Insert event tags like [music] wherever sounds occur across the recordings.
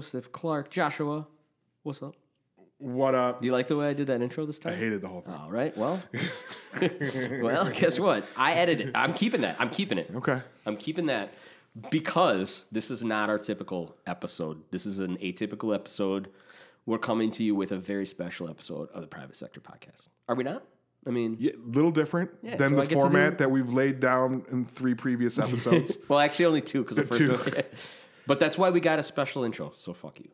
Joshua Joseph Clark. Joshua, what's up? What up? Do you like the way I did that intro this time? I hated the whole thing. All right. Well, [laughs] [laughs] well, guess what? I edited it. I'm keeping that. I'm keeping it. Okay. I'm keeping that because this is not our typical episode. This is an atypical episode. We're coming to you with a very special episode of the Private Sector Podcast. Are we not? I mean, Yeah, little different Yeah, than so the format do- that we've laid down in three previous episodes. [laughs] well, actually, only two because the first Two. one. But that's why we got a special intro. So fuck you.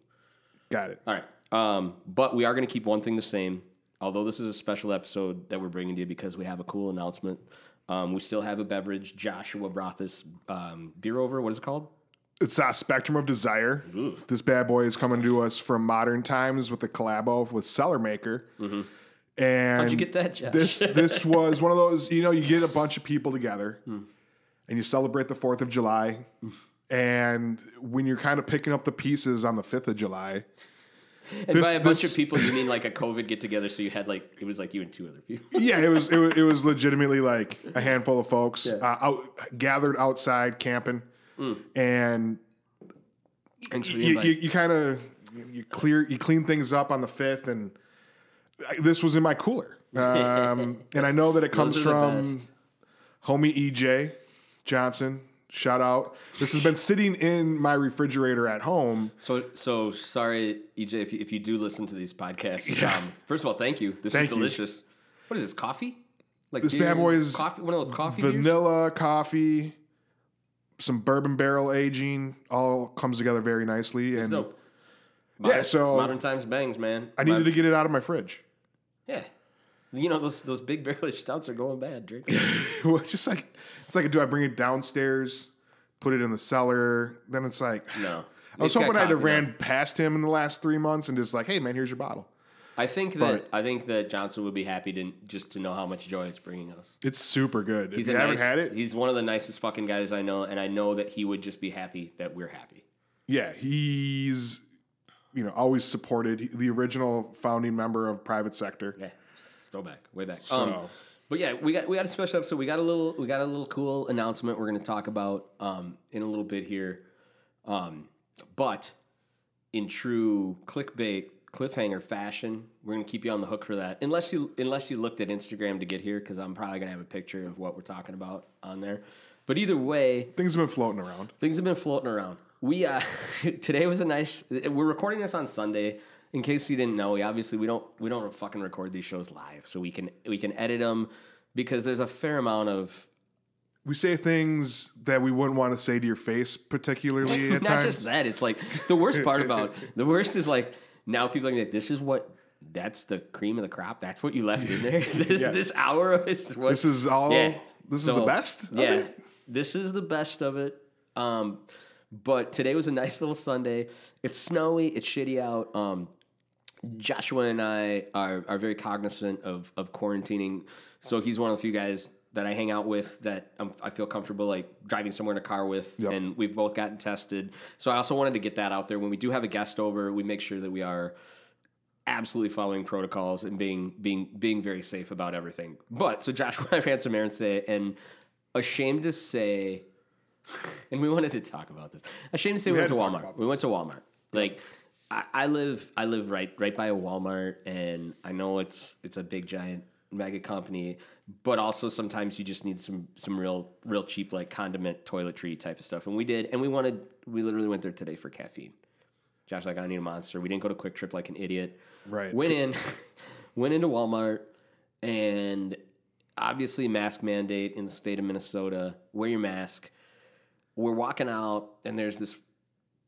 Got it. All right. Um, but we are going to keep one thing the same. Although this is a special episode that we're bringing to you because we have a cool announcement. Um, we still have a beverage. Joshua brought this um, beer over. What is it called? It's a Spectrum of Desire. This bad boy is coming to us from modern times with a collabo with Cellarmaker. And Mm-hmm. How'd you get that, Josh? this this [laughs] was one of those, you know, you get a bunch of people together Hmm. and you celebrate the 4th of July. And when you're kind of picking up the pieces on the 5th of July, and this- by a bunch this- of people, you mean like a COVID get together? So you had like it was like you and two other people. [laughs] yeah, it was, it was it was legitimately like a handful of folks uh, out gathered outside camping, and Thanks for the you, you, you kind of you clear you clean things up on the fifth, and I- this was in my cooler, [laughs] um, and I know that it comes Those are the from homie EJ Johnson. Shout out! This has been sitting in my refrigerator at home. So, so sorry, EJ, if you, if you do listen to these podcasts. Um, first of all, thank you. This Thank is you. delicious. What is this? Coffee? Like This bad boy is coffee. One of those coffee beers? Vanilla coffee, some bourbon barrel aging, all comes together very nicely. And Dope. Yeah, so- modern times bangs, man. I needed to get it out of my fridge. Yeah. You know those those big barrel [laughs] stouts are going bad. Drink. [laughs] Well, it's just like it's like, do I bring it downstairs, put it in the cellar? Then it's like, [sighs] No. I was hoping I'd have ran though. past him in the last three months and just like, hey man, here's your bottle. I think that But- I think that Johnson would be happy to just to know how much joy it's bringing us. It's super good. He's if you haven't nice- had it, He's one of the nicest fucking guys I know, and I know that he would just be happy that we're happy. yeah, he's you know always supported the original founding member of private sector. Yeah. So back, way back. So Um, But yeah, we got we got a special episode. We got a little we got a little cool announcement we're going to talk about um, in a little bit here. Um, but in true clickbait cliffhanger fashion, we're going to keep you on the hook for that. Unless you unless you looked at Instagram to get here, because I'm probably going to have a picture of what we're talking about on there. But either way, things have been floating around. things have been floating around. We uh, [laughs] today was a nice. We're recording this on Sunday. In case you didn't know, we obviously we don't we don't fucking record these shows live, so we can we can edit them because there's a fair amount of We say things that we wouldn't want to say to your face, particularly at not times. just that. It's like the worst part about the worst is like now people are like this is what that's the cream of the crop. That's what you left in there. [laughs] this, Yeah. this hour [laughs] is what This is all. Yeah. This is the best. of Yeah, it? this is the best of it. Um, but today was a nice little Sunday. It's snowy. It's shitty out. Um, Joshua and I are are very cognizant of of quarantining. So he's one of the few guys that I hang out with that I'm, I feel comfortable like driving somewhere in a car with, Yep. and we've both gotten tested. So I also wanted to get that out there. When we do have a guest over, we make sure that we are absolutely following protocols and being being being very safe about everything. But so Joshua and [laughs] I ran some errands today, and ashamed to say, and we wanted to talk about this. Ashamed to say we, We went to to Walmart. We went to Walmart. Like I, I live I live right right by a Walmart, and I know it's it's a big giant mega company, but also sometimes you just need some some real real cheap like condiment toiletry type of stuff. And we did, and we wanted we literally went there today for caffeine. Josh like I need a monster. We didn't go to Kwik Trip like an idiot. Right. Went in, [laughs] went into Walmart, and obviously mask mandate in the state of Minnesota. Wear your mask. We're walking out, and there's this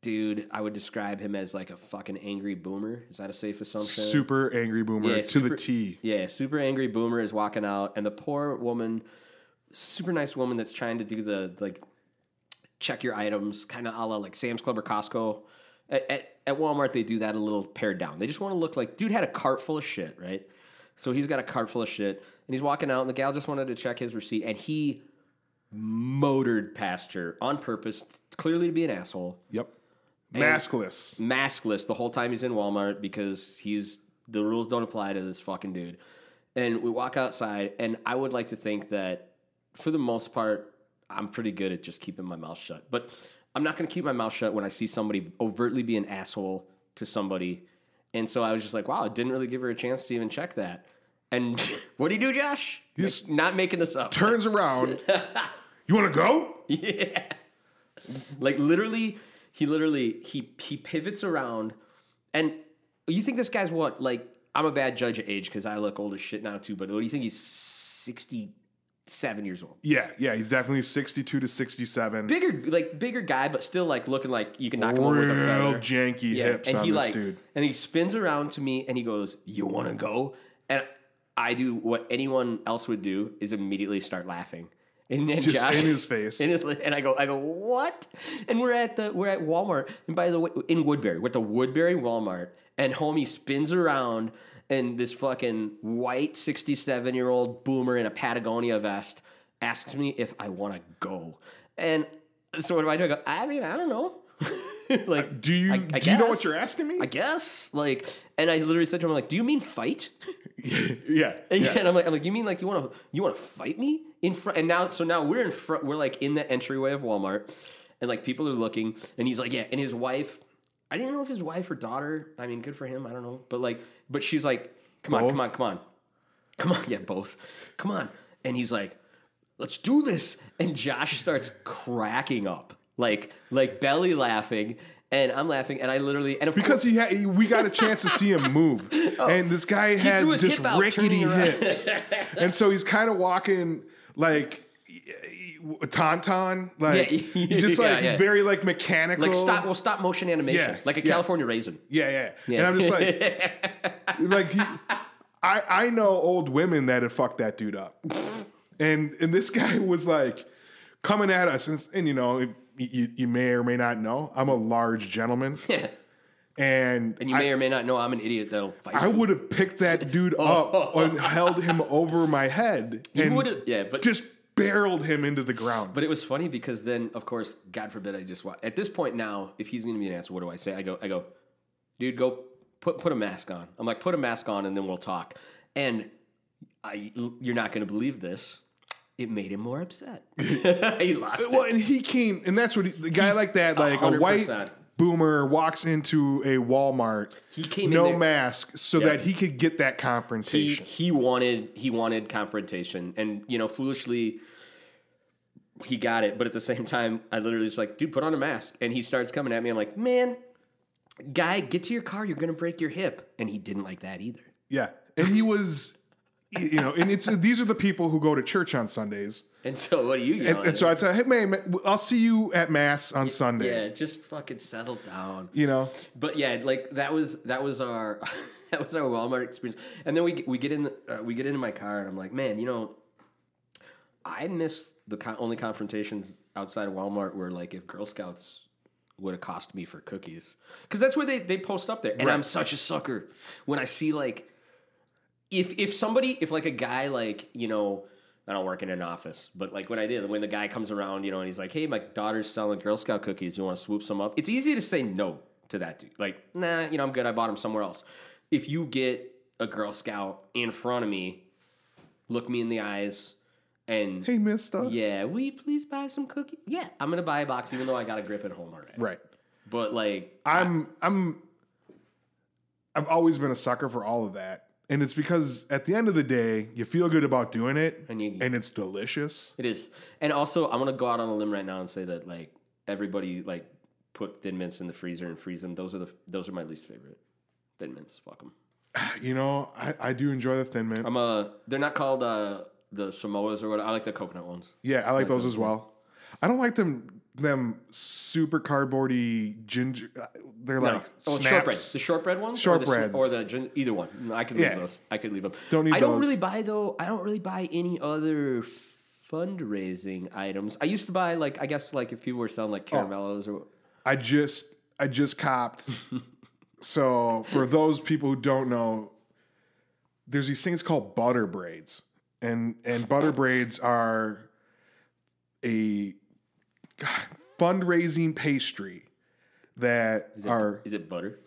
dude. I would describe him as like a fucking angry boomer. Is that a safe assumption? Super angry boomer Yeah, to the T. Yeah, super angry boomer is walking out, and the poor woman, super nice woman that's trying to do the like check your items, kind of a la like Sam's Club or Costco. At, at, at Walmart, they do that a little pared down. They just want to look like dude had a cart full of shit, right? So he's got a cart full of shit, and he's walking out, and the gal just wanted to check his receipt, and he motored past her on purpose, clearly to be an asshole Yep. Maskless. maskless the whole time he's in Walmart because he's the rules don't apply to this fucking dude. And we walk outside, and I would like to think that for the most part, I'm pretty good at just keeping my mouth shut. But I'm not going to keep my mouth shut when I see somebody overtly be an asshole to somebody. And so I was just like, wow, I didn't really give her a chance to even check that. And what do you do, Josh? just Like, not making this up. Turns around. [laughs] you want to go? Yeah. Like literally, he literally he he pivots around, and you think this guy's what? Like I'm a bad judge of age because I look old as shit now too. But what do you think? He's sixty seven years old. Yeah, yeah. He's definitely 62 to 67. Bigger, like bigger guy, but still like looking like you can knock him over with a Real feather. janky hips and on he this like, dude. and he spins around to me and he goes, "You want to go?" And I do what anyone else would do is immediately start laughing. And then Just Josh, in his face. in his, and I go, I go, what? And we're at the we're at Walmart, and by the way, in Woodbury, we're at the Woodbury Walmart, and homie spins around, and this fucking white sixty seven year old boomer in a Patagonia vest asks me if I want to go, and so what do I do? I go, I mean, I don't know. [laughs] [laughs] like, uh, Do you I- I do you know what you're asking me? I guess, like, and I literally said to him, like, do you mean fight? [laughs] yeah. [laughs] And, yeah. and I'm like, I'm like, you mean like you want to you want to fight me in front? And now, so now we're in front. We're like in the entryway of Walmart, and like people are looking, and he's like, yeah, and his wife. I didn't know if his wife or daughter. I mean, good for him. I don't know, but like, but she's like, come on, come on, come on, come on, yeah, both, come on. And he's like, let's do this. And Josh starts cracking up, like like belly laughing. And I'm laughing, and I literally, and of Because he had, we got a chance to see him move, [laughs] oh. and this guy had Oh. just hip rickety hips, [laughs] and so he's kind of walking like a tauntaun, like [laughs] Yeah, just like yeah, yeah. very like mechanical, like stop, well, stop motion animation, Yeah, like a. California raisin. Yeah, yeah. And I'm just like, like he, I I know old women that have fucked that dude up, and and this guy was like coming at us, and, and you know. You, you may or may not know, I'm a large gentleman, Yeah. [laughs] and, And you I, may or may not know I'm an idiot that'll fight. I would have picked that [laughs] dude oh. up and held him over my head You and would've- yeah, but- just barreled him into the ground. But it was funny because then, of course, God forbid, I just. At this point now, if he's going to be an asshole, what do I say? I go, I go, dude, go put put a mask on. I'm like, put a mask on, and then we'll talk. And I, you're not going to believe this. It made him more upset. [laughs] he lost well, it. and he came, and that's what he, the guy like that, like a white boomer, walks into a Walmart, He came in no mask, so that he could get that confrontation. he wanted he wanted confrontation, and you know, foolishly. He got it, but at the same time, I literally just like, dude, put on a mask. And he starts coming at me. I'm like, man, guy, get to your car. You're gonna break your hip. And he didn't like that either. yeah, and he was, you know, and it's these are the people who go to church on Sundays, And so, what do you and, and so I said, hey man, I'll see you at mass on Sunday. yeah, just fucking settle down. You know, But yeah, like that was that was our [laughs] that was our Walmart experience. And then we we get in the, uh, we get into my car, and I'm like, man, you know, I miss the con- only confrontations outside of Walmart where like if Girl Scouts would have cost me for cookies, because that's where they they post up there, and I'm such a sucker when I see like if if somebody if like a guy like you know. I don't work in an office, but like when I did, when the guy comes around, you know, and he's like, "Hey, my daughter's selling Girl Scout cookies. You want to swoop some up?" It's easy to say no to that dude. Like, nah, you know, I'm good. I bought them somewhere else. If you get a Girl Scout in front of me, look me in the eyes, and hey Mister, yeah, will you please buy some cookies? Yeah, I'm gonna buy a box, even though I got a grip at home already. right. But like, I'm I'm I've always been a sucker for all of that. And it's because at the end of the day, you feel good about doing it And you- and it's delicious. It is, and also I'm gonna go out on a limb right now and say that like everybody like put thin mints in the freezer and freeze them. Those are the those are my least favorite thin mints. Fuck them. [sighs] You know, I, I do enjoy the thin mint. I'm a. They're not called uh the Samoas or what. I like the coconut ones. yeah, I like those as well. I don't like them them super cardboardy ginger. uh, They're like oh, snaps. shortbread. The shortbread ones. or the sn- or the, gin- either one. I could leave Yeah. those. I could leave them. Don't need I don't really buy though. I don't really buy any other fundraising items. I used to buy like I guess like if people were selling like Oh. caramellos or I just I just copped. [laughs] so for those people who don't know, there's these things called butter braids, and and butter braids are a fundraising pastry that is it, are is it butter?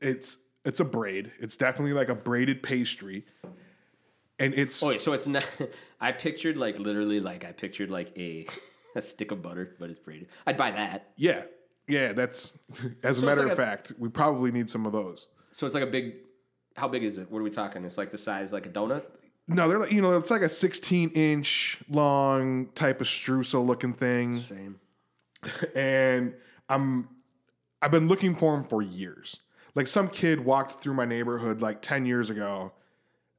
it's it's a braid. It's definitely like a braided pastry, and it's Oh, wait, so it's not. [laughs] I pictured like literally like I pictured like a [laughs] a stick of butter, but it's braided. I'd buy that. Yeah, yeah. That's [laughs] as a So matter like of a- fact, we probably need some of those. So it's like a big. How big is it? What are we talking? It's like the size like a donut. No, they're like you know, it's like a 16 inch long type of streusel looking thing, Same. [laughs] and I'm I've been looking for them for years. Like some kid walked through my neighborhood like 10 years ago,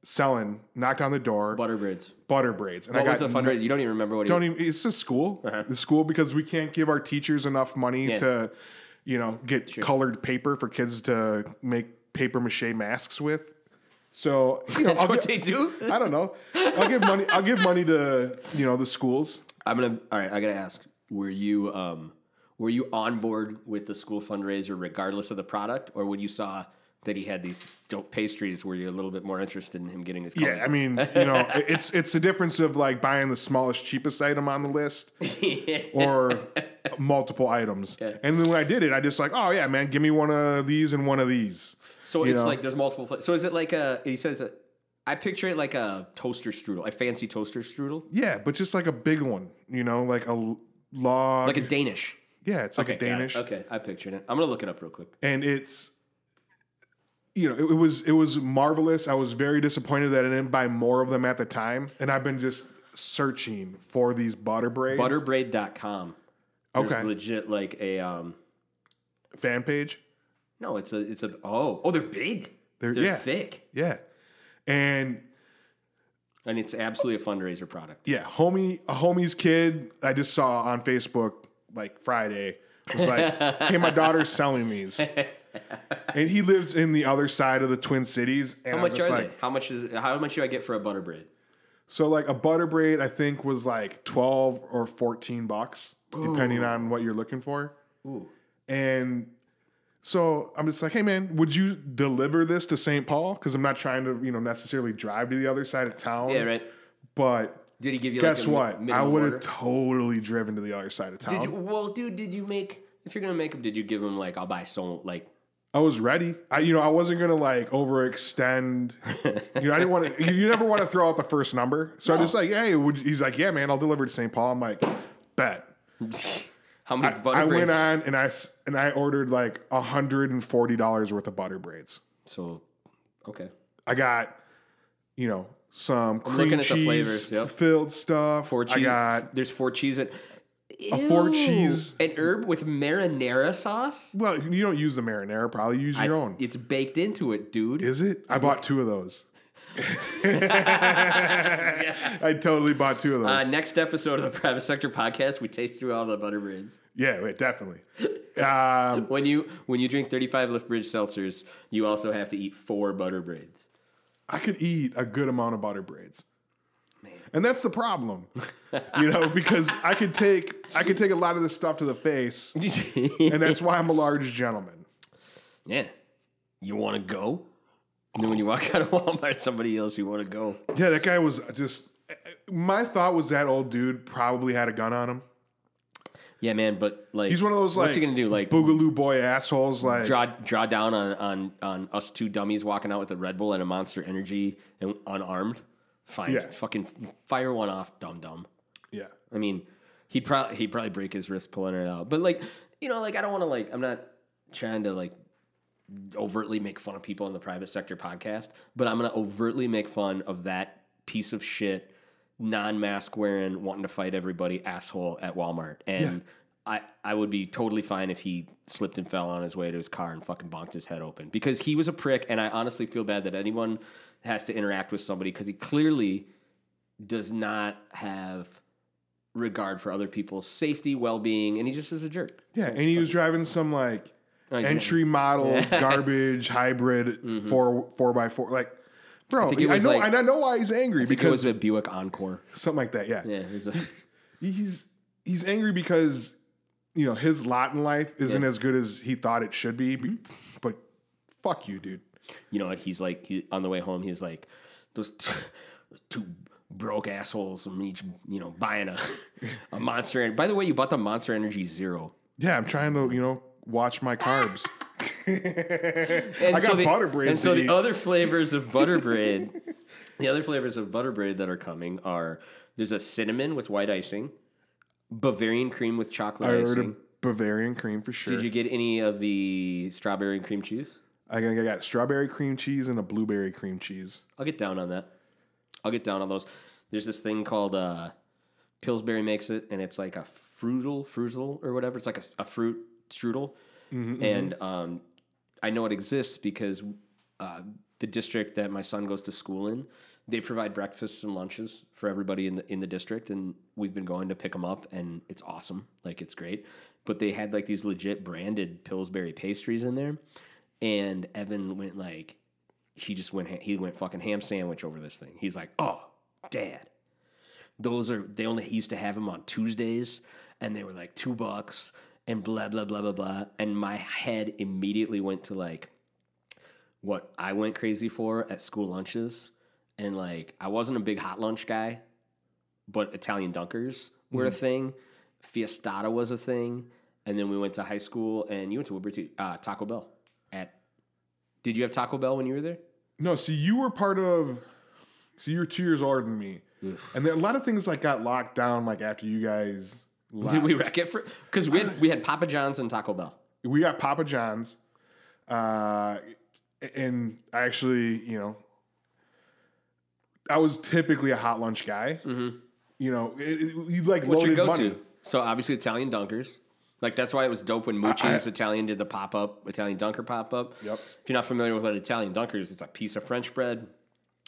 selling, knocked on the door, Butter braids. butter braids, and What I was got the fundraiser? You don't even remember what he don't even it's just school Uh-huh. the school because we can't give our teachers enough money Yeah. to you know get colored paper for kids to make paper mache masks with so you know That's I'll what gi- they do. [laughs] i don't know i'll give money i'll give money to you know the schools I'm gonna. All right, I gotta ask. Were you um, were you on board with the school fundraiser regardless of the product, or when you saw that he had these dope pastries, were you a little bit more interested in him getting his? yeah i mean you know it's it's the difference of like buying the smallest cheapest item on the list [laughs] or multiple items and then when i did it i just like oh yeah man give me one of these and one of these So it's know? like there's multiple. Fla- so is it like a? He says a. I picture it like a toaster strudel, a fancy toaster strudel, yeah but just like a big one you know like a log like a Danish. yeah it's like a danish Okay, I pictured it. I'm gonna look it up real quick. and it's you know it, it was it was marvelous i was very disappointed that i didn't buy more of them at the time and i've been just searching for these butter braids Butterbraid.com. There's Okay. legit like a um. fan page No, it's a it's a oh oh they're big. They're- They're, yeah. thick, yeah and and it's absolutely a fundraiser product. yeah homie a homie's kid i just saw on facebook like friday was like [laughs] hey my daughter's selling these [laughs] and he lives in the other side of the twin cities and How much are like they? How much is how much do I get for a butter braid? So like a butter braid, I think was like twelve or fourteen bucks, depending on what you're looking for. Ooh. And so I'm just like, hey man, would you deliver this to St. Paul? Because I'm not trying to, you know, necessarily drive to the other side of town. Yeah, right. But Did he give you guess like what? I would have totally driven to the other side of town. Did you, well, dude, did you make if you're gonna make them? Did you give him like I'll buy so like I was ready. I, you know, I wasn't gonna like overextend. you know, I didn't want to. You, you never want to throw out the first number. So I just like, hey, would, he's like, yeah, man, I'll deliver to St. Paul. I'm like, bet. [laughs] how many butter I braids? went on and I and I ordered like hundred and forty dollars worth of butter braids. So okay, I got, you know, some cream at the cheese flavors, yep. filled stuff. four cheese. I got there's four cheese and A four cheese- an herb with marinara sauce. well, you don't use the marinara, probably use your I- own. It's baked into it, dude. Is it? I bought two of those. [laughs] I totally bought two of those. uh, next episode of the Private Sector Podcast, we taste through all the butter braids. yeah, wait, definitely. [laughs] Um, When you when you drink 35 Lift Bridge seltzers, you also have to eat four butter braids. I could eat a good amount of butter braids. And that's the problem. you know, [laughs] because I could take I could take a lot of this stuff to the face, and that's why I'm a large gentleman. yeah, you want to go? And then when you walk out of Walmart, somebody else you want to go. Yeah, that guy was just my thought was that old dude probably had a gun on him. Yeah, man, but like He's one of those like what's he gonna do? Like boogaloo boy assholes like draw draw down on on on us two dummies walking out with a Red Bull and a Monster Energy and unarmed? Fine, Yeah. fucking fire one off, dumb dumb. Yeah. I mean, he'd probably he'd probably break his wrist pulling it out. But like, you know, like I don't want to like I'm not trying to like overtly make fun of people in the private sector podcast, but I'm gonna overtly make fun of that piece of shit, non-mask wearing, wanting to fight everybody asshole at Walmart. And I I would be totally fine if he slipped and fell on his way to his car and fucking bonked his head open because he was a prick. And I honestly feel bad that anyone has to interact with somebody because he clearly does not have regard for other people's safety, well being, and he just is a jerk. Yeah, and he was driving some like Oh, entry model [laughs] garbage hybrid mm-hmm. four four by four. Like, bro, I, was know like- and I know why he's angry I think it was a Buick Encore. something like that. Yeah. Yeah, a, [laughs] he's he's angry because you know his lot in life isn't Yeah. as good as he thought it should be. be- But fuck you, dude. you know what? He's like he, on the way home. He's like those t- [laughs] two broke assholes. I'm each you know buying a a Monster. And by the way, you bought the Monster Energy Zero. Yeah, I'm trying to you know watch my carbs. [laughs] And I got the, butter braid. And so to [laughs] the other flavors of butter braid, the other flavors of butter braid that are coming are there's a cinnamon with white icing, Bavarian cream with chocolate I ordered icing. a Bavarian cream for sure. Did you get any of the strawberry and cream cheese? I got, I got strawberry cream cheese and a blueberry cream cheese. I'll get down on that. I'll get down on those. There's this thing called uh, Pillsbury makes it, and it's like a fruital, fruital or whatever. It's like a, a fruit strudel, and um, I know it exists because uh, the district that my son goes to school in, they provide breakfasts and lunches for everybody in the in the district, and we've been going to pick them up, and it's awesome. Like it's great. But they had like these legit branded Pillsbury pastries in there, and Evan went like he just went he went fucking ham sandwich over this thing. He's like, "Oh, dad, those are they only used to have them on Tuesdays, and they were like two bucks, and blah blah blah blah blah." And my head immediately went to like what I went crazy for at school lunches, and like I wasn't a big hot lunch guy, but Italian dunkers were a thing, Fiestada was a thing, and then we went to high school, and you went to Woodbury, uh, Taco Bell. At did you have Taco Bell when you were there? No, see, you were part of. So you were two years older than me, and there, a lot of things like got locked down like after you guys. [laughs] Did we wreck it for? Because we had we had Papa John's and Taco Bell. we got Papa John's, uh, and I actually, you know, I was typically a hot lunch guy. You know, you like Mm-hmm. What's loaded your go-to? So obviously Italian dunkers. Like that's why it was dope when Mucci's Italian did the pop up Italian dunker pop up. Yep. If you're not familiar with what Italian dunkers, it's a piece of French bread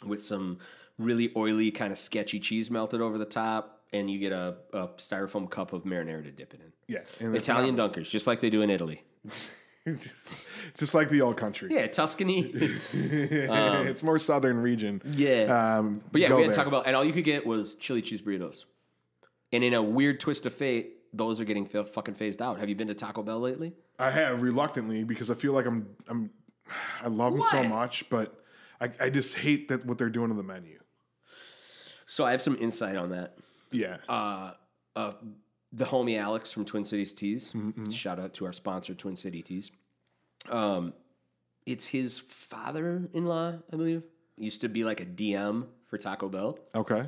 with some really oily kind of sketchy cheese melted over the top, and you get a, a styrofoam cup of marinara to dip it in. Yeah, and Italian dunkers, just like they do in Italy. [laughs] just like the old country. Yeah, Tuscany. [laughs] it's more southern region. yeah. Um, But yeah, we had there. Taco Bell, and all you could get was chili cheese burritos. And in a weird twist of fate, those are getting fa- fucking phased out. Have you been to Taco Bell lately? I have reluctantly because I feel like I'm I'm [sighs] I love them so much, but I, I just hate that what they're doing to the menu. So I have some insight on that. Yeah. Uh, uh, the homie Alex from Twin Cities Teas. Shout out to our sponsor, Twin City Tees. Um, it's his father-in-law, I believe. Used to be like a DM for Taco Bell. Okay.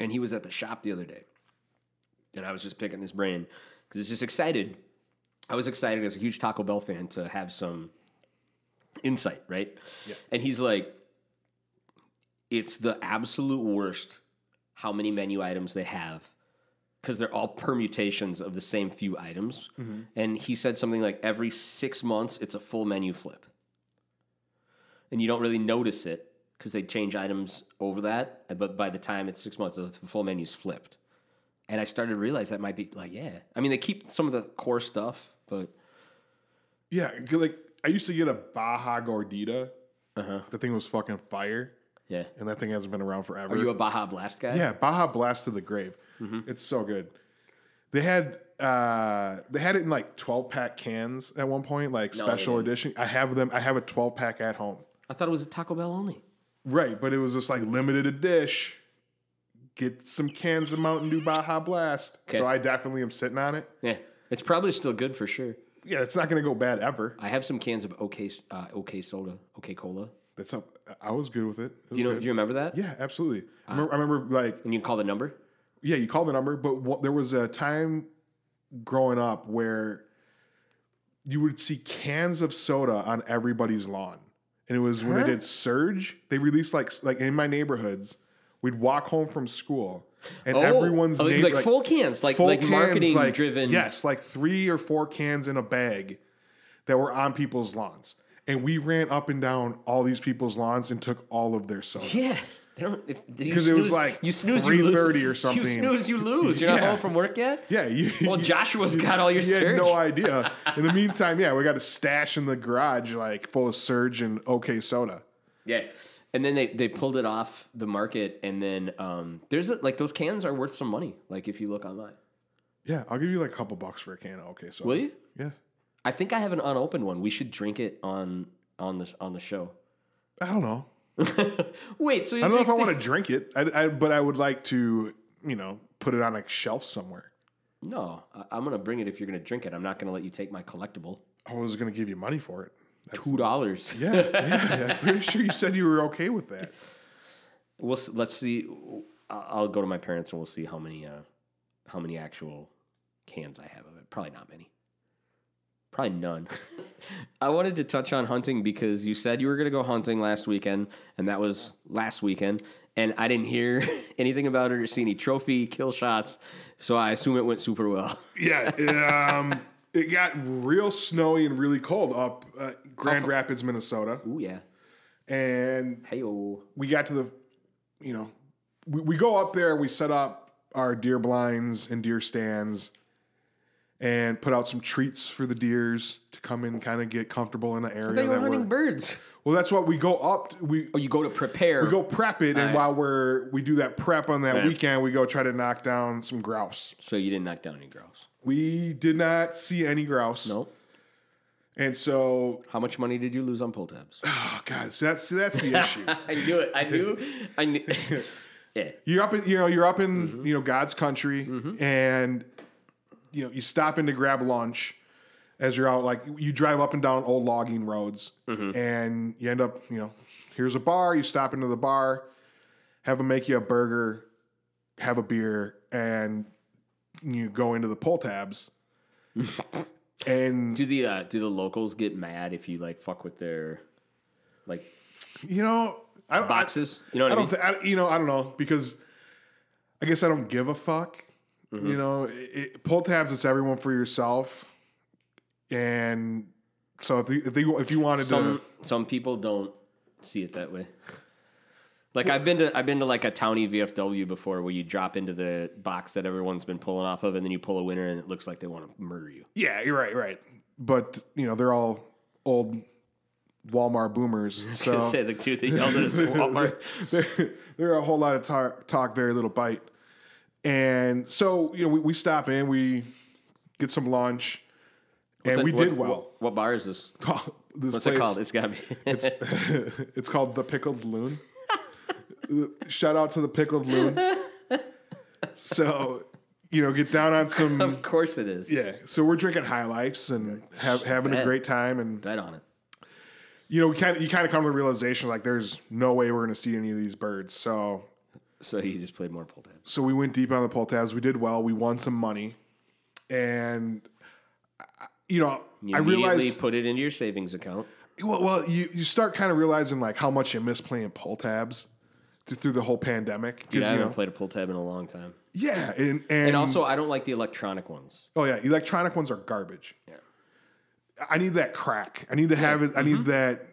and he was at the shop the other day, and I was just picking his brain because it's just excited. I was excited as a huge Taco Bell fan to have some insight, right? Yeah. And he's like, "It's the absolute worst how many menu items they have." Because they're all permutations of the same few items. And he said something like every six months, it's a full menu flip. And you don't really notice it because they change items over that. But by the time it's six months, the full menu's flipped. And I started to realize that might be like, yeah. I mean, they keep some of the core stuff, but Yeah, like I used to get a Baja Gordita. uh-huh. The thing was fucking fire, yeah. and that thing hasn't been around forever. Are you a Baja Blast guy? yeah, Baja Blast to the grave. Mm-hmm. It's so good. They had uh they had it in like 12 pack cans at one point, like No, they special didn't. edition. I have them. I have a 12 pack at home. I thought it was a Taco Bell only. Right, but it was just like limited a dish. Get some cans of Mountain Dew Baja Blast. Okay. So I definitely am sitting on it. Yeah. It's probably still good for sure. Yeah, it's not going to go bad ever. I have some cans of OK, uh, OK Soda, OK Cola. That's up. I was good with it. It Do you know? good. Do you remember that? Yeah, absolutely. I, remember, I remember like And you can call the number. yeah, you call the number, but what, there was a time growing up where you would see cans of soda on everybody's lawn, and it was when Huh? they did Surge. They released like like in my neighborhoods, we'd walk home from school, and oh, everyone's oh, like, like full cans, like full like cans, marketing like- driven. Yes, like three or four cans in a bag that were on people's lawns, and we ran up and down all these people's lawns and took all of their soda. Yeah. They don't, if, you 'Cause it was like you snooze, you lose. 3:30 or [laughs] something. You snooze, you lose. You're not home from work yet. Yeah, you, [laughs] Well, Joshua's got all your You had no idea. [laughs] In the meantime, yeah, we got a stash in the garage like full of Surge and OK Soda. Yeah. And then they, they pulled it off the market, and then um, there's a, like those cans are worth some money. Like if you look online, Yeah, I'll give you like a couple bucks for a can of OK Soda. will you? Yeah, I think I have an unopened one. We should drink it on on the on the show. I don't know. [laughs] Wait, so you I don't know if I want to drink it, I, I, but I would like to, you know, put it on a shelf somewhere. No, I, I'm gonna bring it if you're gonna drink it. I'm not gonna let you take my collectible. I was going to give you money for it. That's- Two dollars. yeah, yeah, I'm pretty sure you said you were okay with that. [laughs] We'll let's see. I'll I'll go to my parents and we'll see how many uh, how many actual cans I have of it. Probably not many. Probably none. [laughs] I wanted to touch on hunting because you said you were going to go hunting last weekend, and that was last weekend. And I didn't hear [laughs] anything about it or see any trophy kill shots, so I assume it went super well. [laughs] Yeah, um, it got real snowy and really cold up uh, Grand Rapids, Minnesota, Ooh yeah. and Hey we got to the, you know, we, we go up there, we set up our deer blinds and deer stands, and put out some treats for the deers to come in, kind of get comfortable in the area They were that hunting birds. Well, that's what we go up. We Oh, you go to prepare. we go prep it, and Alright. while we're we do that prep on that Right. weekend, we go try to knock down some grouse. so you didn't knock down any grouse. We did not see any grouse. Nope. And so, How much money did you lose on pull tabs? [sighs] oh god, so that's that's the [laughs] issue. I knew it. I knew. I knew. [laughs] [laughs] yeah. You're up in you know you're up in Mm-hmm. you know God's country, and you know you stop in to grab lunch as you're out. Like you drive up and down old logging roads, Mm-hmm. and you end up you know here's a bar. You stop into the bar, have them make you a burger, have a beer, and you go into the pull tabs. [laughs] and Do the uh, do the locals get mad if you like fuck with their like you know I don't I- boxes? You know what I I, don't. mean? Th- I, you know, I don't know because I guess I don't give a fuck. Mm-hmm. You know, it, pull tabs. It's everyone for yourself, and so if they, if, they, if you wanted some to, some people don't see it that way. Like I've been to I've been to like a towny VFW before where you drop into the box that everyone's been pulling off of and then you pull a winner and it looks like they want to murder you. yeah, you're right, right. But you know, they're all old Walmart boomers, [laughs] so Gonna say the two that yelled at [laughs] Walmart. they're, they're a whole lot of talk, talk, very little bite. And so you know, we, we stop in, we get some lunch, and What's we did what- well. What, bar is this? [laughs] this What's place, it called? It's gotta be. It's [laughs] it's called the pickled loon. [laughs] Shout out to the pickled loon. So, you know, get down on some of course it is. yeah. So we're drinking highlights and have, having a Bet. great time, and Bet on it. you know, we kind of you kind of come to the realization like there's no way we're going to see any of these birds. So, So he just played more pull tabs. so we went deep on the pull tabs. We did well. We won some money, and you know, You I realized put it into your savings account. Well, well, you, you start kind of realizing like how much you miss playing pull tabs through the whole pandemic. Dude, I haven't know, played a pull tab in a long time. yeah, and, and And also, I don't like the electronic ones. oh yeah, electronic ones are garbage. Yeah. I need that crack. I need to have it. I Mm-hmm. need that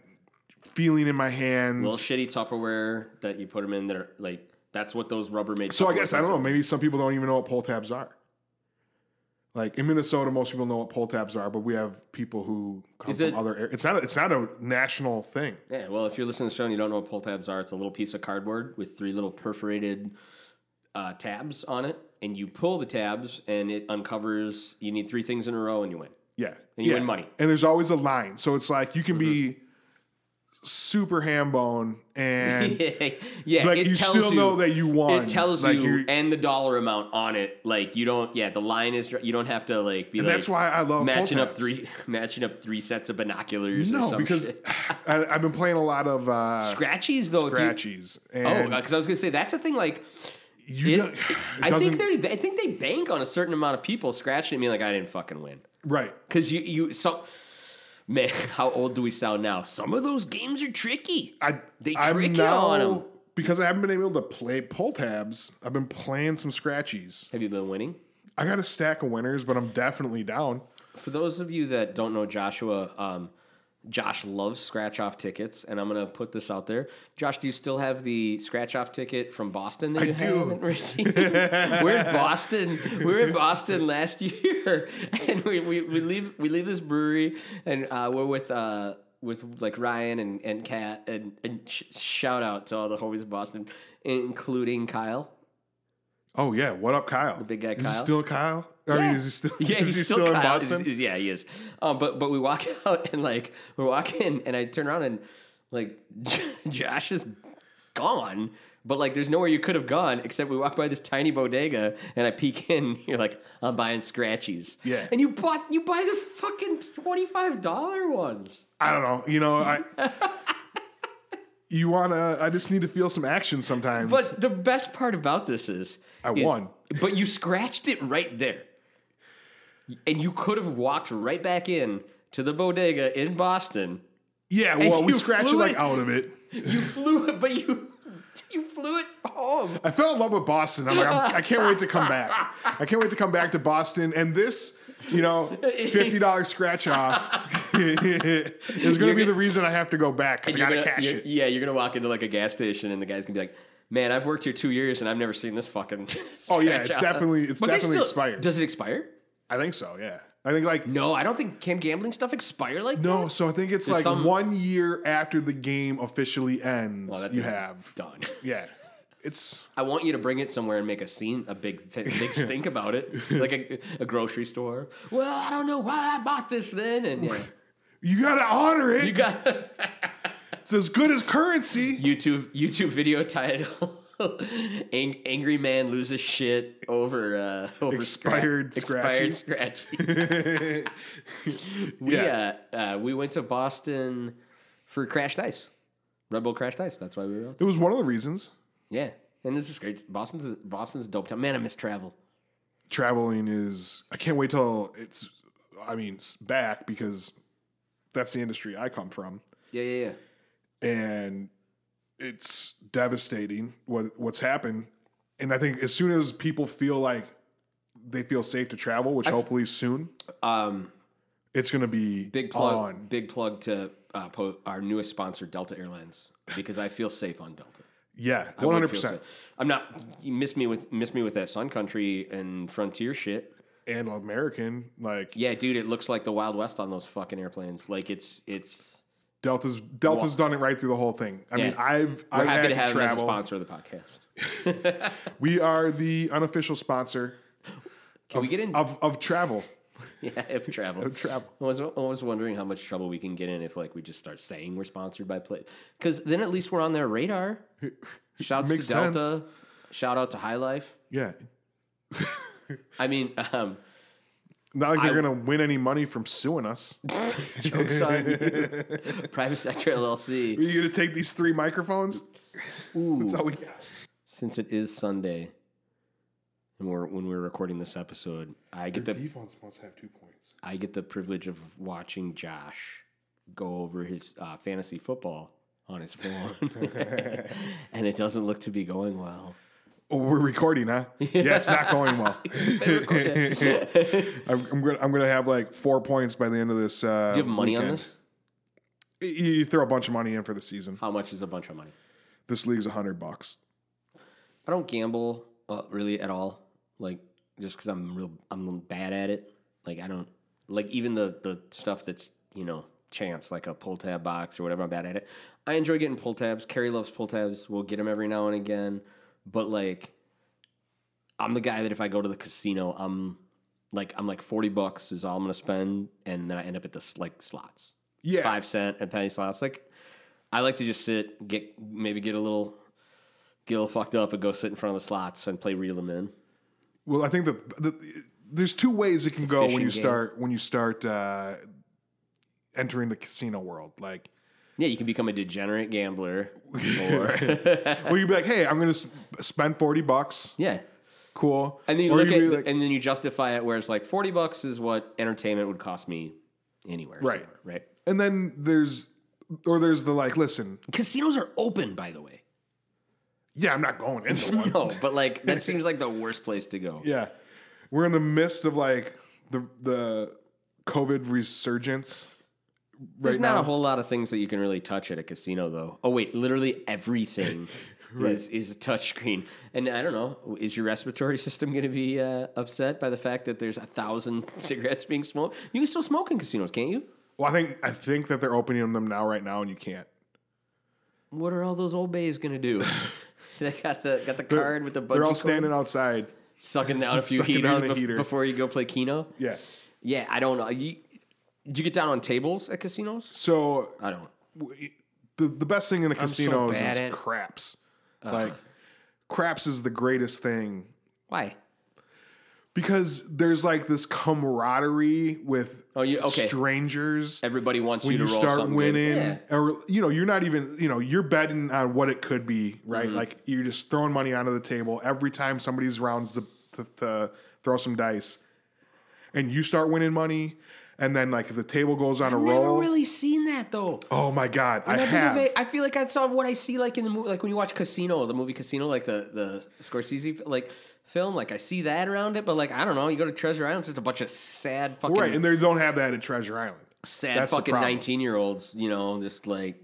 feeling in my hands. Little shitty Tupperware that you put them in that are like that's what those Rubbermaid. so I guess I don't things know. Maybe some people don't even know what pull tabs are. Like in Minnesota, most people know what pull tabs are, but we have people who come Is from it- other areas. It's not. A, it's not a national thing. Yeah, well, if you're listening to the show and you don't know what pull tabs are, it's a little piece of cardboard with three little perforated uh, tabs on it, and you pull the tabs, and it uncovers. You need three things in a row, and you win. Yeah. And you yeah. win money. Mm-hmm. And there's always a line. So it's like you can be super ham bone and [laughs] yeah, like you still you, know that you won. It tells Like, you and the dollar amount on it. Like you don't. Yeah, the line is. You don't have to like be and like. that's why I love matching up three [laughs] matching up three sets of binoculars. or No, because. I, I've been playing a lot of uh, scratchies though. if you- scratchies. Oh, because I was gonna say that's a thing. Like, you it, it I think they, I think they bank on a certain amount of people scratching at me like I didn't fucking win. right. Because you, you, some man, [laughs] how old do we sound now? Some of those games are tricky. I They I'm trick you on 'em. because I haven't been able to play pull tabs. I've been playing some scratchies. Have you been winning? I got a stack of winners, but I'm definitely down. For those of you that don't know Joshua, um, Josh loves scratch off tickets, and I'm gonna put this out there. Josh, do you still have the scratch off ticket from Boston that I you haven't [laughs] received? we're in Boston. We're in Boston last [laughs] year, and we, we, we leave we leave this brewery, and uh, we're with. Uh, with like Ryan and, and Kat and, and sh- shout out to all the homies in Boston, including Kyle. Oh yeah, what up, Kyle? The big guy Is Kyle? still Kyle? I mean, Yeah. is he still? Yeah, is he's he still, still, in. Boston? He's- he's- yeah, he is. Um, but but we walk [laughs] out and like we walk in, and I turn around and like [laughs] Josh is gone. But like, there's nowhere you could have gone except we walk by this tiny bodega and I peek in. And [laughs] You're like, I'm buying scratchies. Yeah. And you bought you buy the fucking twenty five dollar ones. I don't know. You know, I. you wanna? I just need to feel some action sometimes. But the best part about this is I is- won. But you scratched it right there. And you could have walked right back in to the bodega in Boston. Yeah, well, we you scratched it like out of it. [laughs] You flew it, but you you flew it home. I fell in love with Boston. I'm like, I'm, I can't wait to come back. I can't wait to come back to Boston. And this, you know, fifty dollars scratch off [laughs] is going to be the reason I have to go back because I got to cash it. Yeah, you're gonna walk into like a gas station, and the guy's gonna be like, "Man, I've worked here two years, and I've never seen this fucking." [laughs] Oh yeah, it's off." definitely it's But definitely still- expired. Does it expire? I think so. Yeah, I think like No, I don't think can gambling stuff expire like no. that. So I think it's There's like some- one year after the game officially ends. Well, that you have done. [laughs] yeah. It's I want you to bring it somewhere and make a scene, a big, th- big [laughs] stink about it, like a, a grocery store. Well, I don't know why I bought this then, and yeah, you got to honor it. you got [laughs] it's as good as currency. YouTube YouTube video title: [laughs] Ang- "Angry Man loses shit over uh, [laughs] over Expired scratch- scratchy. expired scratchy." [laughs] we Yeah. uh, uh, we went to Boston for Crashed Ice, Red Bull Crashed Ice. That's why we were out. It was one of the reasons. Yeah, and this is great. Boston's Boston's a dope town. Man, I miss travel. traveling is I can't wait till it's I mean it's back because that's the industry I come from Yeah, yeah, yeah. and it's devastating what what's happened and I think as soon as people feel like they feel safe to travel which hopefully soon Um, it's going to be big plug, on big plug to uh, po- our newest sponsor, Delta Airlines, because I feel safe on Delta. yeah one hundred percent. I'm not. You miss me with miss me with that Sun Country and Frontier shit. and American like Yeah, dude, it looks like the Wild West on those fucking airplanes. Like it's it's. Delta's Delta's done it right through the whole thing I mean Yeah. I've We're I've happy had to have them as a sponsor of the podcast. [laughs] we are the unofficial sponsor Can we get in? of, of travel [laughs] yeah, if travel. [laughs] of travel I was, I was wondering how much trouble we can get in if like we just start saying we're sponsored by Play, because then at least we're on their radar. Shouts to Delta. Shout out to High Life. yeah I mean, um, Not like they're I- gonna win any money from suing us. jokes on you. Private Sector LLC. Are you gonna take these three microphones? That's all we got. Since it is Sunday, and we're when we're recording this episode, I get the Default's supposed to have two points. I get the privilege of watching Josh go over his uh, fantasy football on his phone, [laughs] [laughs] and it doesn't look to be going well. Oh, we're recording, huh? [laughs] Yeah, it's not going well. [laughs] [laughs] I'm, I'm gonna I'm gonna have like four points by the end of this. Uh, Do you have money on this? You you throw a bunch of money in for the season. How much is a bunch of money? This league's a hundred bucks. I don't gamble uh, really at all. Like just because I'm real, I'm bad at it. Like I don't like even the the stuff that's you know chance like a pull tab box or whatever. I'm bad at it. I enjoy getting pull tabs. Carrie loves pull tabs. We'll get them every now and again. But like, I'm the guy that if I go to the casino, I'm like I'm like forty bucks is all I'm gonna spend, and then I end up at the like slots Yeah, five cent and penny slots. Like I like to just sit, get maybe get a little get a little fucked up and go sit in front of the slots and play reel them in. Well, I think that the, there's two ways it can go when you game. start when you start uh, entering the casino world. Like, Yeah, you can become a degenerate gambler or [laughs] well, you'd be like, "Hey, I'm going to spend forty bucks. Yeah. Cool." And then you Or look at like- and then you justify it where it's like 40 bucks is what entertainment would cost me anywhere. Right. right. and then there's or there's the like, listen, Casinos are open by the way. yeah, I'm not going into [laughs] one. No, but like that seems like the worst place to go. Yeah, we're in the midst of like the the COVID resurgence. There's right not now. a whole lot of things that you can really touch at a casino, though. Oh wait, literally everything [laughs] is is a touchscreen. And I don't know, is your respiratory system going to be uh, upset by the fact that there's a thousand [laughs] cigarettes being smoked? You can still smoke in casinos, can't you? Well, I think I think that they're opening them now, right now, and you can't. What are all those old bays going to do? [laughs] they got the got the card with the They're all cord, standing outside. sucking down a few heaters bef- heater. before you go play Keno. Yeah. Yeah, I don't know. You, did you get down on tables at casinos? So I don't. w- the the best thing in the so casinos bad is at- craps. Like craps is the greatest thing Why? because there's like this camaraderie with Oh, you- okay. strangers. Everybody wants when you to you roll start something winning. Yeah. or you know, you're not even you know, you're betting on what it could be, right? Mm-hmm. Like you're just throwing money onto the table every time somebody's rounds to, to, to throw some dice, and you start winning money, and then like if the table goes on a I've roll, I've never really seen that though. oh my god, I been have. I feel like that's not what I see like in the movie, like when you watch Casino, the movie Casino, like the the Scorsese like film. Like I see that around it, but like I don't know. You go to Treasure Island, it's just a bunch of sad fucking right, and they don't have that at Treasure Island. sad that's fucking nineteen year olds. You know, just like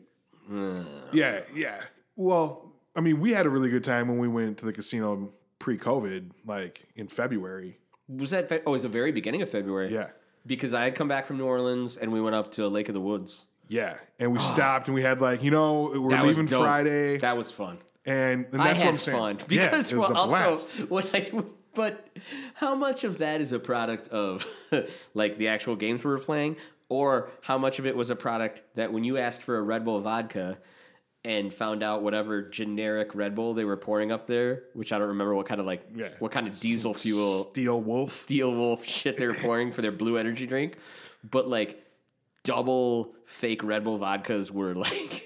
Yeah, yeah. Well, I mean, we had a really good time when we went to the casino pre-COVID, like in February. was that? Fe- oh, it was the very beginning of February. Yeah. Because I had come back from New Orleans and we went up to Lake of the Woods. Yeah, and we [gasps] stopped and we had like you know we're. That was leaving dope. Friday, That was fun. and, and I had what I'm saying. fun yeah, because it was well, [laughs] a also blast. when I but how much of that is a product of [laughs] like the actual games we were playing, or how much of it was a product that when you asked for a Red Bull vodka and found out whatever generic Red Bull they were pouring up there, which I don't remember what kind of like Yeah. what kind of diesel fuel Steel Wolf. Steel Wolf [laughs] shit they were pouring for their blue energy drink, but like double fake Red Bull vodkas were [laughs] like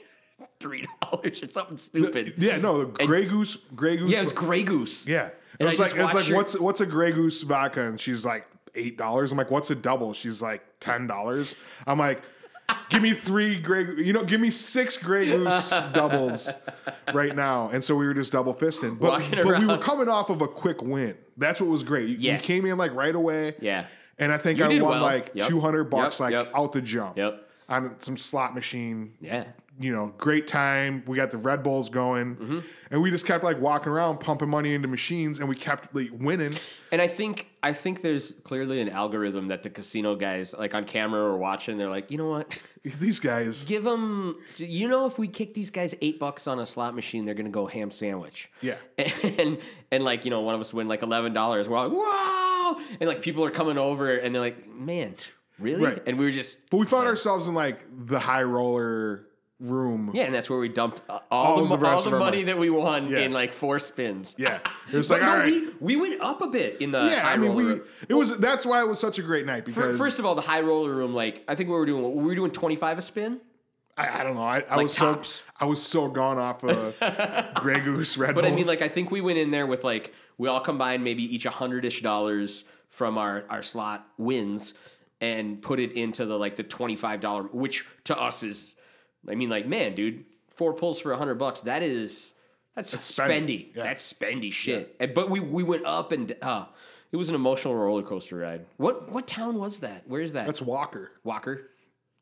three dollars or something stupid. Yeah, no, the Grey Goose, Grey Goose. Yeah, it was Grey Goose. Yeah, it And was I like it's like her- what's what's a Grey Goose vodka, and she's like eight dollars. I'm like, what's a double? She's like ten dollars. I'm like, give me three Grey, you know, give me six Grey Goose [laughs] doubles right now. And so we were just double fisting, but but we were coming off of a quick win. That's what was great. Yeah. we came in like right away. Yeah. and I think You I won well. like Yep. two hundred bucks Yep, like yep. out the jump. Yep. On some slot machine Yeah. You know, great time. We got the Red Bulls going, Mm-hmm. and we just kept like walking around, pumping money into machines, and we kept like winning. And I think I think there's clearly an algorithm that the casino guys like on camera or watching. They're like, you know what? [laughs] These guys, Give them. You know, if we kick these guys eight bucks on a slot machine, they're gonna go ham sandwich. Yeah. [laughs] And and like you know, one of us win like eleven dollars. We're like, wow! And like people are coming over and they're like, man, really? Right. And we were just. but we found ourselves in like the high roller room. Yeah, and that's where we dumped All all, the, the all the money money. that we won Yeah. in like four spins. Yeah, [laughs] it was like no, all right. we, we went up a bit in the yeah, high I mean, roller. we it was that's why it was such a great night because First of all, the high roller room, like I think we were doing, we were doing twenty five a spin. I, I don't know, I, I Like was tops. so I was so gone off of [laughs] Grey Goose Red But I mean, like I think we went in there with like we all combined maybe each a hundred ish dollars from our our slot wins and put it into the like the twenty five dollar, which to us is, I mean, like man, dude, four pulls for a hundred bucks. That is that's, spendy. spendy. Yeah. That's spendy shit. And, but we we went up and uh, it was an emotional roller coaster ride. What what town was that? Where is that? that's Walker Walker.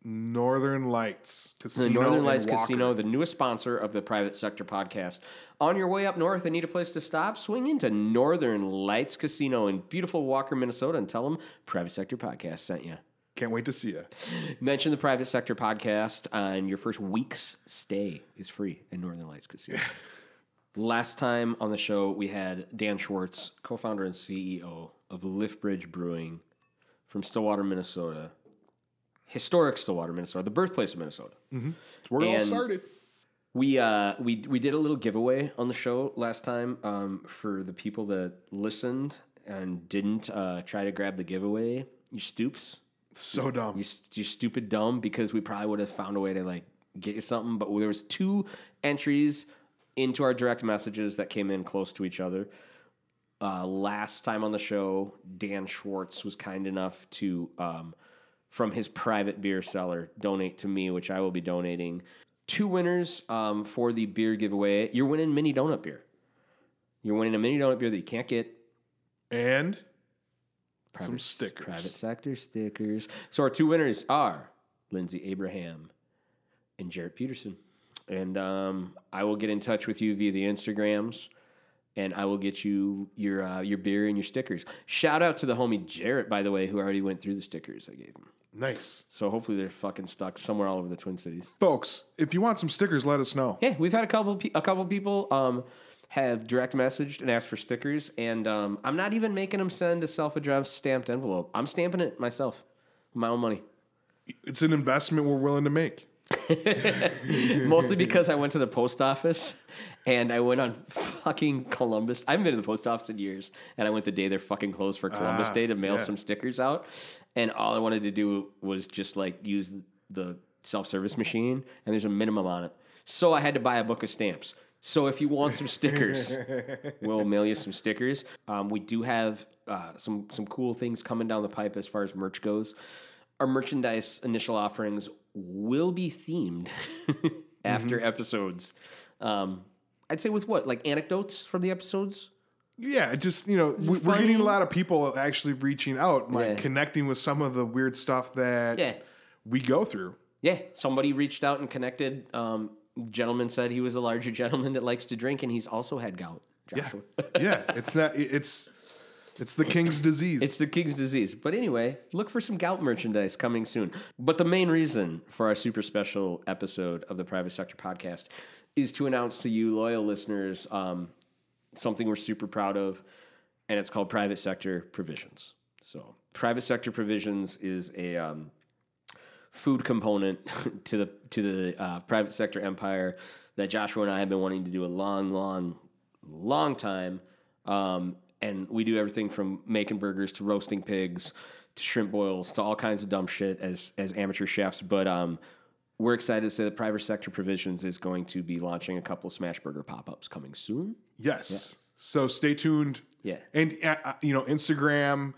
Northern Lights Casino. The Northern Lights. Casino, the newest sponsor of the Private Sector podcast. On your way up north and need a place to stop, swing into Northern Lights Casino in beautiful Walker, Minnesota, and tell them Private Sector Podcast sent you. Can't wait to see you. Mention the Private Sector Podcast, and your first week's stay is free at Northern Lights Casino. [laughs] Last time on the show, we had Dan Schwartz, co founder and CEO of Liftbridge Brewing from Stillwater, Minnesota. Historic Stillwater, Minnesota, the birthplace of Minnesota. Where it all started. We uh we we did a little giveaway on the show last time um, for the people that listened and didn't uh, try to grab the giveaway. You stoops, So dumb. you you stupid dumb because we probably would have found a way to like get you something. But there was two entries into our direct messages that came in close to each other. Uh, last time on the show, Dan Schwartz was kind enough to, um, from his private beer cellar, donate to me, which I will be donating. Two winners um, for the beer giveaway. You're winning mini donut beer. You're winning a mini donut beer that you can't get. and Private, some stickers. Private sector stickers. So our two winners are Lindsay Abraham and Jarrett Peterson. And um, I will get in touch with you via the Instagrams, and I will get you your uh, your beer and your stickers. Shout out to the homie Jarrett, by the way, who already went through the stickers I gave him. Nice. So hopefully they're fucking stuck somewhere all over the Twin Cities. Folks, if you want some stickers, let us know. Yeah, we've had a couple pe- a couple people um, have direct messaged and asked for stickers, and um, I'm not even making them send a self addressed stamped envelope. I'm stamping it myself, my own money. It's an investment we're willing to make. [laughs] Mostly because I went to the post office and I went on fucking Columbus. I haven't been to the post office in years, and I went the day they're fucking closed for Columbus Ah, Day to mail yeah. some stickers out. And all I wanted to do was just like use the self service machine, and there's a minimum on it. So I had to buy a book of stamps. So if you want some stickers, we'll mail you some stickers. Um, we do have uh, some some cool things coming down the pipe as far as merch goes. Our merchandise initial offerings will be themed [laughs] after episodes. Um, I'd say with what like anecdotes from the episodes. Yeah, just you know, we, we're getting a lot of people actually reaching out, like Yeah. connecting with some of the weird stuff that Yeah, we go through. yeah. Somebody reached out and connected. Um, gentleman said he was a larger gentleman that likes to drink, and he's also had gout. Joshua. [laughs] Yeah, it's not. It's it's the king's disease. It's the king's disease. But anyway, look for some gout merchandise coming soon. But the main reason for our super special episode of the Private Sector Podcast is to announce to you, loyal listeners, um, something we're super proud of, and it's called Private Sector Provisions. So, Private Sector Provisions is a um, food component [laughs] to the to the uh, private sector empire that Joshua and I have been wanting to do a long, long, long time. Um, and we do everything from making burgers to roasting pigs to shrimp boils to all kinds of dumb shit as as amateur chefs. But um, we're excited to say that Private Sector Provisions is going to be launching a couple of Smash Burger pop ups coming soon. yes. So stay tuned. Yeah. And uh, uh, you know, Instagram,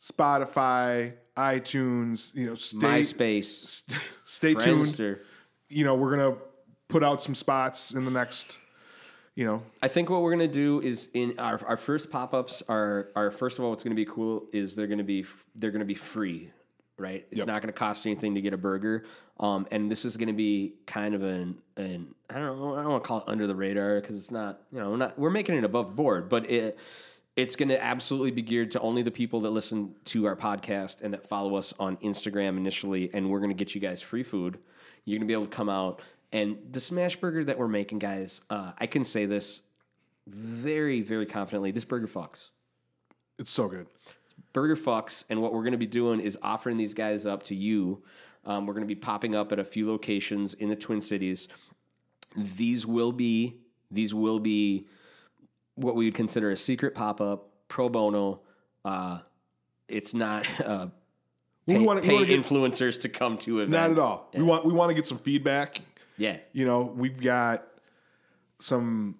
Spotify, iTunes. You know, stay MySpace, stay tuned. You know, we're gonna put out some spots in the next. You know, I think what we're gonna do is in our our first pop ups are are first of all what's gonna be cool is they're gonna be they're gonna be free, right? It's Yep. not gonna cost anything to get a burger, um, and this is gonna be kind of an an I don't know I don't want to call it under the radar because it's not you know we're not we're making it above board, but it it's going to absolutely be geared to only the people that listen to our podcast and that follow us on Instagram initially. And we're going to get you guys free food. You're going to be able to come out. And the smash burger that we're making, guys, uh, I can say this very, very confidently. This burger fucks. it's so good. Burger fucks. And what we're going to be doing is offering these guys up to you. Um, we're going to be popping up at a few locations in the Twin Cities. These will be these will be what we would consider a secret pop up pro bono. Uh, it's not [laughs] uh, We pay, wanna- pay wanna get- influencers to come to events. Not at all. We want we want to get some feedback. Yeah, You know, we've got some.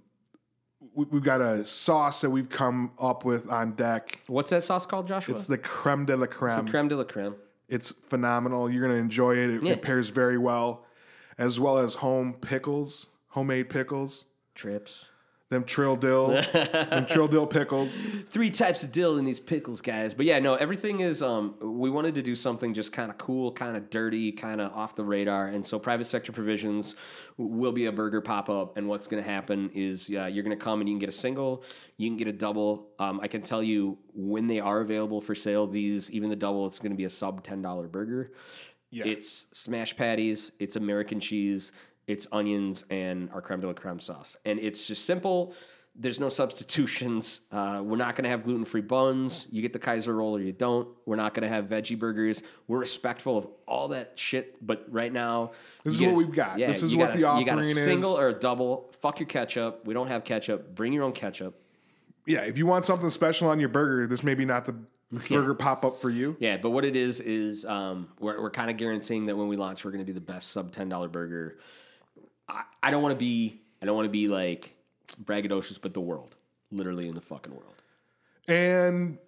we- We've got a sauce that we've come up with on deck. what's that sauce called, Joshua? It's the creme de la creme. The creme de la creme. It's phenomenal. You're going to enjoy it. It, Yeah. it pairs very well, as well as home pickles, homemade pickles. Trips. Them trill dill, them trill dill pickles. [laughs] three types of dill in these pickles, guys. But yeah, no, everything is. Um, we wanted to do something just kind of cool, kind of dirty, kind of off the radar, and so private sector provisions will be a burger pop up. And what's going to happen is uh, you're going to come and you can get a single, you can get a double. Um, I can tell you when they are available for sale. These, even the double, it's going to be a sub ten dollar burger. Yeah. It's smash patties, it's American cheese, it's onions, and our creme de la creme sauce. And it's just simple. There's no substitutions. Uh, we're not going to have gluten free buns. You get the Kaiser roll or you don't. We're not going to have veggie burgers. We're respectful of all that shit. But right now, This is what a- we've got. Yeah, This is what got a- the You got a offering is. single or a double. Fuck your ketchup. We don't have ketchup. Bring your own ketchup. Yeah, if you want something special on your burger, this may be not the [laughs] burger pop up for you. Yeah, but what it is is um, we're we're kind of guaranteeing that when we launch, we're going to be the best sub ten dollar burger. I, I don't want to be I don't want to be like braggadocious, but the world, literally in the fucking world. And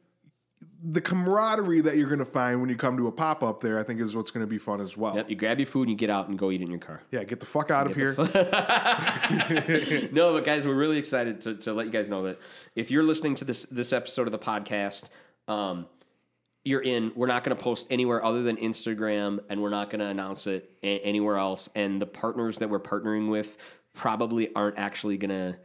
the camaraderie that you're going to find when you come to a pop up there, I think, is what's going to be fun as well. Yep, you grab your food and you get out and go eat in your car. Yeah, get the fuck out of here. [laughs] no, but guys, we're really excited to, to let you guys know that if you're listening to this this episode of the podcast, um, you're in. We're not going to post anywhere other than Instagram, and we're not going to announce it a- anywhere else. And the partners that we're partnering with probably aren't actually going to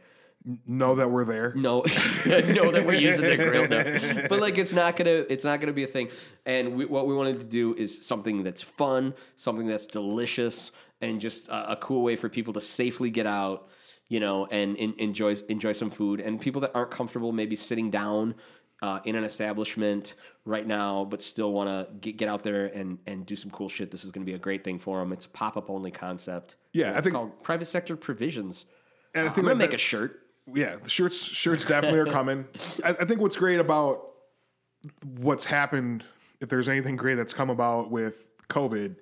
know that we're there. No, [laughs] know that we're using their grill now. But like, it's not gonna it's not gonna be a thing. And we, what we wanted to do is something that's fun, something that's delicious, and just a, a cool way for people to safely get out, you know, and, en- enjoy enjoy some food. And people that aren't comfortable maybe sitting down. Uh, in an establishment right now, but still want to get, get out there and, and do some cool shit. This is going to be a great thing for them. It's a pop up only concept. Yeah, I think- called private sector provisions. And I I'm gonna make a shirt. Yeah, the shirts shirts definitely are coming. [laughs] I, I think what's great about what's happened, if there's anything great that's come about with COVID,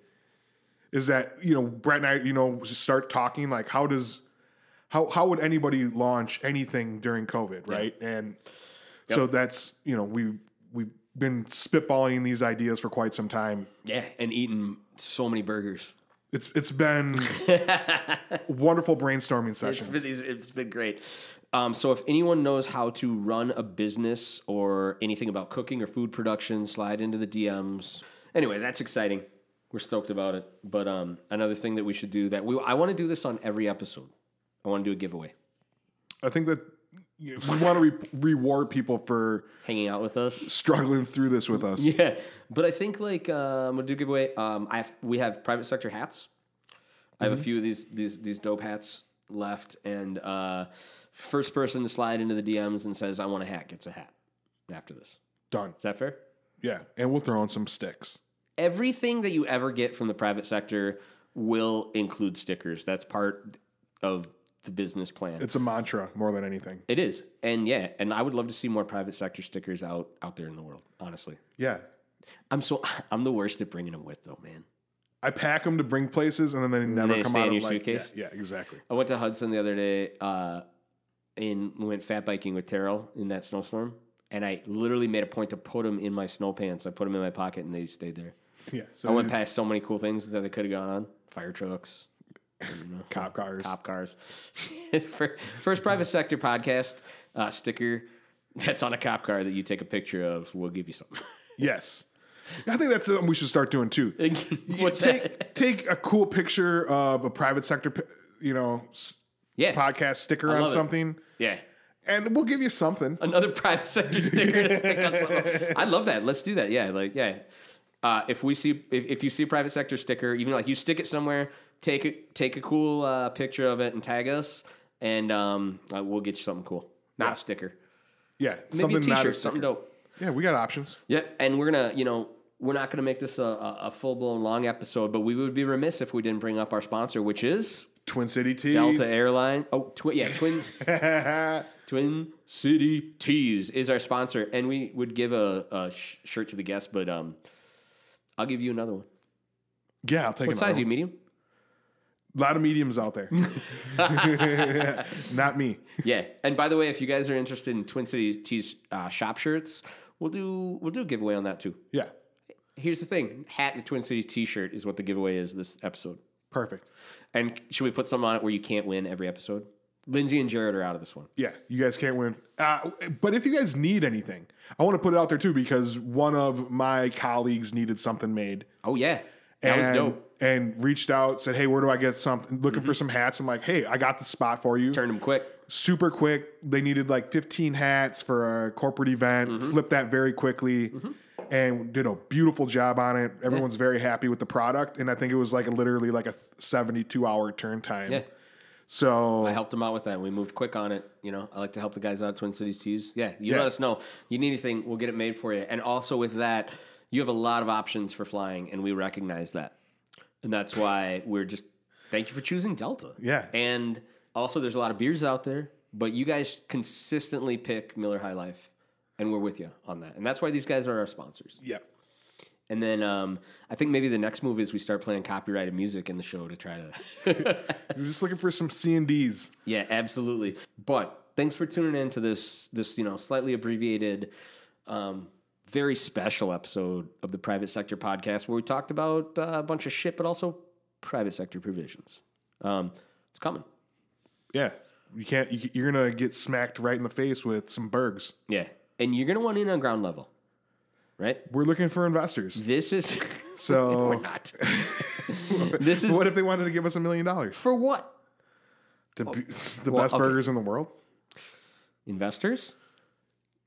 is that you know Brett and I, you know, just start talking like how does how how would anybody launch anything during COVID, right? And So that's you know we we've been spitballing these ideas for quite some time. Yeah, and eating so many burgers. It's it's been [laughs] wonderful brainstorming It's sessions. been, it's been great. Um, so if anyone knows how to run a business or anything about cooking or food production, slide into the DMs. Anyway, that's exciting. We're stoked about it. But um, another thing that we should do that we I want to do this on every episode. I want to do a giveaway. I think that you know, we want to re- reward people for Hanging out with us. struggling through this with us. Yeah, but I think like uh, I'm gonna do giveaway. Um, I have, we have private sector hats. I have a few of these these these dope hats left, and uh, first person to slide into the DMs and says I want a hat gets a hat. After this, Done. is that fair? Yeah, and we'll throw in some sticks. Everything that you ever get from the private sector will include stickers. That's part of the business plan. It's a mantra more than anything. it is, and yeah, and I would love to see more private sector stickers out out there in the world. Honestly, Yeah, I'm so [laughs] I'm the worst at bringing them with though, man. I pack them to bring places, and then they never they come out in of your like, suitcase? Yeah, yeah, exactly. I went to Hudson the other day, uh, and we went fat biking with Terrell in that snowstorm. And I literally made a point to put them in my snow pants. I put them in my pocket, and they stayed there. Yeah, so I went past so many cool things that they could have gone on: fire trucks, cop cars. cop cars. [laughs] First private sector podcast uh, sticker that's on a cop car that you take a picture of. We'll give you something. [laughs] Yes, I think that's something we should start doing too. [laughs] What's take that? take a cool picture of a private sector, you know, Yeah, podcast sticker on love it. something, yeah. and we'll give you something. another private sector sticker. to stick on something. I love that. Let's do that. Yeah, like yeah. Uh, if we see if, if you see a private sector sticker, even like you stick it somewhere, take a take a cool uh, picture of it and tag us, and um, uh, we'll get you something cool. Not a sticker, Yeah, maybe something a t-shirt, something dope. Yeah, we got options. Yep, and we're gonna, you know, we're not gonna make this a, a, a full blown long episode, but we would be remiss if we didn't bring up our sponsor, which is Twin City Tees. Delta Airline. Oh, twi- yeah, Twin [laughs] Twin City Tees is our sponsor, and we would give a, a sh- shirt to the guest, but um, I'll give you another one. yeah, I'll take What it. size? You medium? A lot of mediums out there. [laughs] Not me. Yeah. And by the way, if you guys are interested in Twin Cities Tees uh, shop shirts, we'll do we'll do a giveaway on that too. Yeah, Here's the thing: hat and a Twin Cities T-shirt is what the giveaway is this episode. perfect. And should we put something on it where you can't win every episode? Lindsay and Jarrett are out of this one. Yeah, you guys can't win. Uh, but if you guys need anything, I want to put it out there too because one of my colleagues needed something made. Oh yeah, that was and, dope. Mm-hmm. And reached out, said, "Hey, where do I get something? Looking for some hats." I'm like, "Hey, I got the spot for you." Turned them quick. Super quick. They needed like 15 hats for a corporate event. Mm-hmm. Flipped that very quickly, and did a beautiful job on it. Everyone's very happy with the product, and I think it was like a, literally like a 72 hour turn time. Yeah. So I helped them out with that. We moved quick on it. You know, I like to help the guys out at Twin Cities Tees. Yeah, you Yeah. let us know. You need anything, we'll get it made for you. And also with that, you have a lot of options for flying, and we recognize that. And that's why we're just thank you for choosing Delta. Yeah. And also, there's a lot of beers out there, but you guys consistently pick Miller High Life, and we're with you on that. And that's why these guys are our sponsors. yeah. And then um, I think maybe the next move is we start playing copyrighted music in the show to try to. [laughs] You're just looking for some C and D's. Yeah, absolutely. But thanks for tuning in to this this you know slightly abbreviated, um, very special episode of the Private Sector Podcast, where we talked about uh, a bunch of shit, but also private sector provisions. Um, it's coming. Yeah, you can't. You, you're gonna get smacked right in the face with some bergs. Yeah, and you're gonna want in on ground level, right? We're looking for investors. This is [laughs] [laughs] we're So, not. [laughs] this is what if they wanted to give us a million dollars for what to be the well, best okay. burgers in the world? investors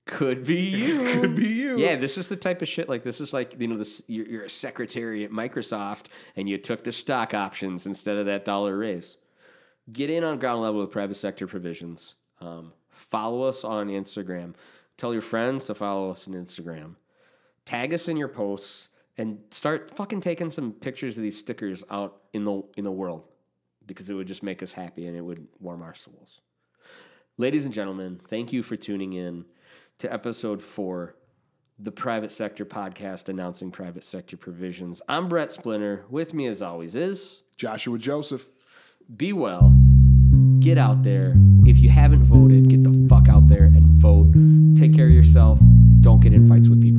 could be you. Could be you. Yeah, this is the type of shit. Like this is like you know, this you're, you're a secretary at Microsoft, and you took the stock options instead of that dollar raise. Get in on ground level with private sector provisions. Um, follow us on Instagram. Tell your friends to follow us on Instagram. Tag us in your posts and start fucking taking some pictures of these stickers out in the in the world because it would just make us happy and it would warm our souls. Ladies and gentlemen, thank you for tuning in to episode four, the Private Sector Podcast announcing private sector provisions. I'm Brett Splinter. With me, as always, is Joshua Joseph. Be Well. Get out there. If you haven't voted, get the fuck out there and vote. Take care of yourself. Don't get in fights with people.